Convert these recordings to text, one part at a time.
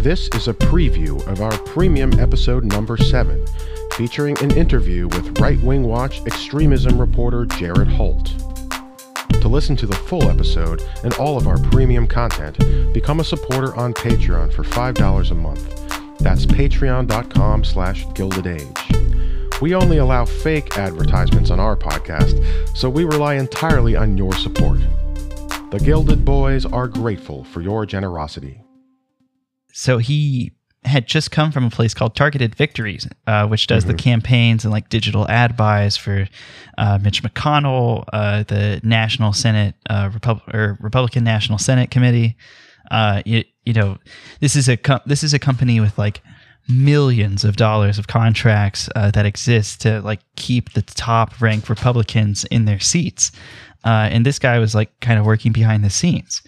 This is a preview of our premium episode number 7, featuring an interview with Right Wing Watch extremism reporter Jared Holt. To listen to the full episode and all of our premium content, become a supporter on Patreon for $5 a month. That's patreon.com slash gilded age. We only allow fake advertisements on our podcast, so we rely entirely on your support. The Gilded Boys are grateful for your generosity. So he had just come from a place called Targeted Victories, uh, which does the campaigns and like digital ad buys for uh, Mitch McConnell, uh, the National Senate uh, Repub- or Republican National Senate Committee. Uh, you, you know, this is a com- this is a company with like millions of dollars of contracts uh, that exist to like keep the top ranked Republicans in their seats. Uh, and this guy was like kind of working behind the scenes.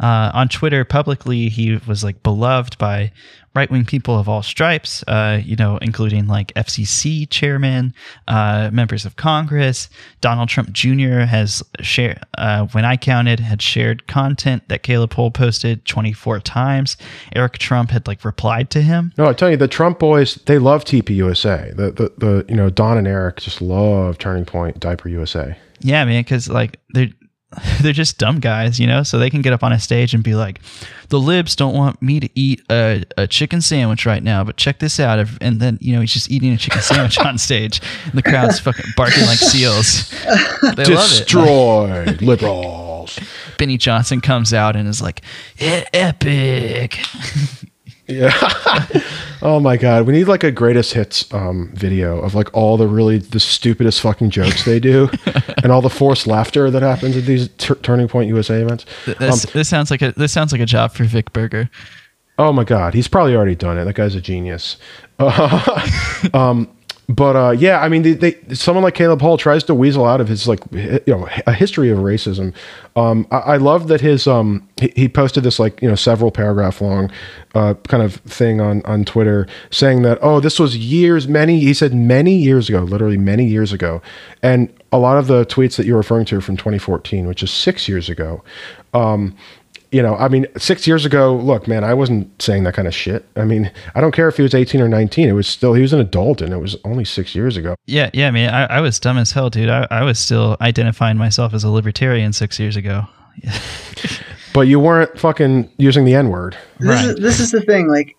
Uh, on Twitter publicly, he was like beloved by right wing people of all stripes, uh, you know, including like FCC chairman, uh, members of Congress. Donald Trump Jr. has shared, uh, when I counted, had shared content that Caleb Hull posted 24 times. Eric Trump had like replied to him. No, I tell you, the Trump boys, they love TPUSA. The, the, the, you know, Don and Eric just love Turning Point Diaper USA. Yeah, man, because like they're they're just dumb guys, you know, so they can get up on a stage and be like, "The libs don't want me to eat a, a chicken sandwich right now, but check this out." And then you know he's just eating a chicken sandwich on stage, and the crowd's fucking barking like seals. They Destroy liberals. Benny Johnson comes out and is like, "E- "Epic." Yeah. oh my god, we need like a greatest hits um, video of like all the really the stupidest fucking jokes they do, and all the forced laughter that happens at these tur Turning Point USA events. This, Um, this sounds like a this sounds like a job for Vic Berger. Oh my god, he's probably already done it. That guy's a genius. um, but uh, yeah, I mean, they, they, someone like Caleb Hull tries to weasel out of his like you know a history of racism. Um, I, I love that his um, he, he posted this like you know several paragraph long uh, kind of thing on on Twitter saying that oh this was years many he said many years ago literally many years ago, and a lot of the tweets that you're referring to from 2014, which is six years ago. Um, you know, I mean, six years ago, look, man, I wasn't saying that kind of shit. I mean, I don't care if he was 18 or 19. It was still, he was an adult and it was only six years ago. Yeah, yeah, man, I, I was dumb as hell, dude. I, I was still identifying myself as a libertarian six years ago. But you weren't fucking using the N word. This Right. is this is the thing. Like,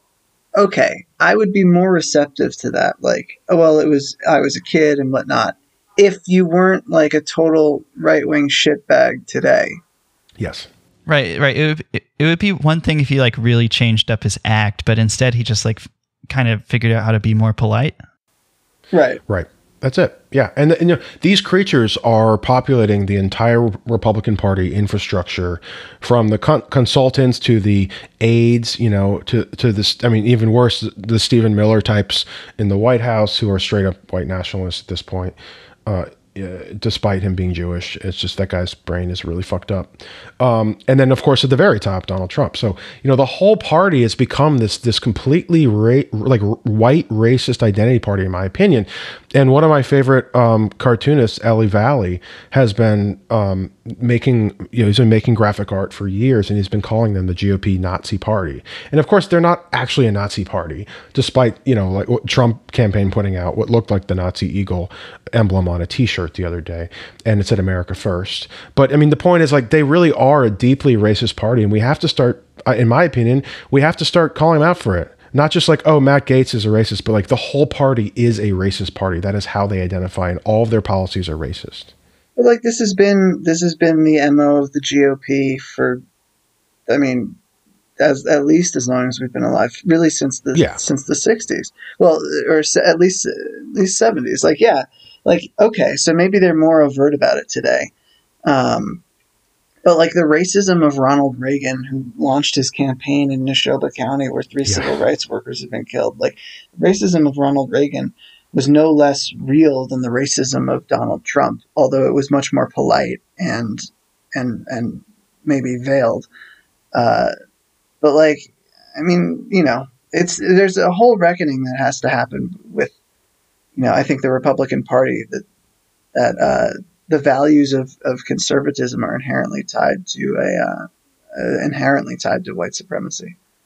okay, I would be more receptive to that. Like, oh well, it was I was a kid and whatnot. If you weren't like a total right wing shitbag today, Yes. Right, right. It would, it, it would be one thing if he like really changed up his act, but instead he just like f- kind of figured out how to be more polite. right? Right. That's it. Yeah. And, and you know, these creatures are populating the entire Republican Party infrastructure from the con- consultants to the aides, you know, to, to this, I mean, even worse, the Stephen Miller types in the White House who are straight up white nationalists at this point. Uh, uh, despite him being Jewish, it's just that guy's brain is really fucked up. Um, and then, of course, at the very top, Donald Trump. So you know, the whole party has become this this completely ra- like white racist identity party, in my opinion. And one of my favorite um, cartoonists, Eli Valley, has been um, making you know he's been making graphic art for years, and he's been calling them the GOP Nazi Party. And of course, they're not actually a Nazi party, despite you know like what Trump campaign putting out what looked like the Nazi eagle emblem on a T-shirt the other day, and it said America First. But I mean, the point is like they really are a deeply racist party, and we have to start, uh, in my opinion, we have to start calling them out for it. Not just like, oh, Matt Gaetz is a racist, but like the whole party is a racist party. That is how they identify, and all of their policies are racist. But like this has been this has been the mo of the GOP for, I mean, as at least as long as we've been alive, really since the Yeah. since the '60s. Well, or at least at least '70s. Like yeah, like okay, so maybe they're more overt about it today. Um, but like the racism of Ronald Reagan, who launched his campaign in Neshoba County, where three Yeah. civil rights workers have been killed, like racism of Ronald Reagan was no less real than the racism of Donald Trump, although it was much more polite and and and maybe veiled. Uh, but like, I mean, you know, it's there's a whole reckoning that has to happen with, you know, I think the Republican Party that that uh, the values of, of conservatism are inherently tied to a uh, uh, inherently tied to white supremacy.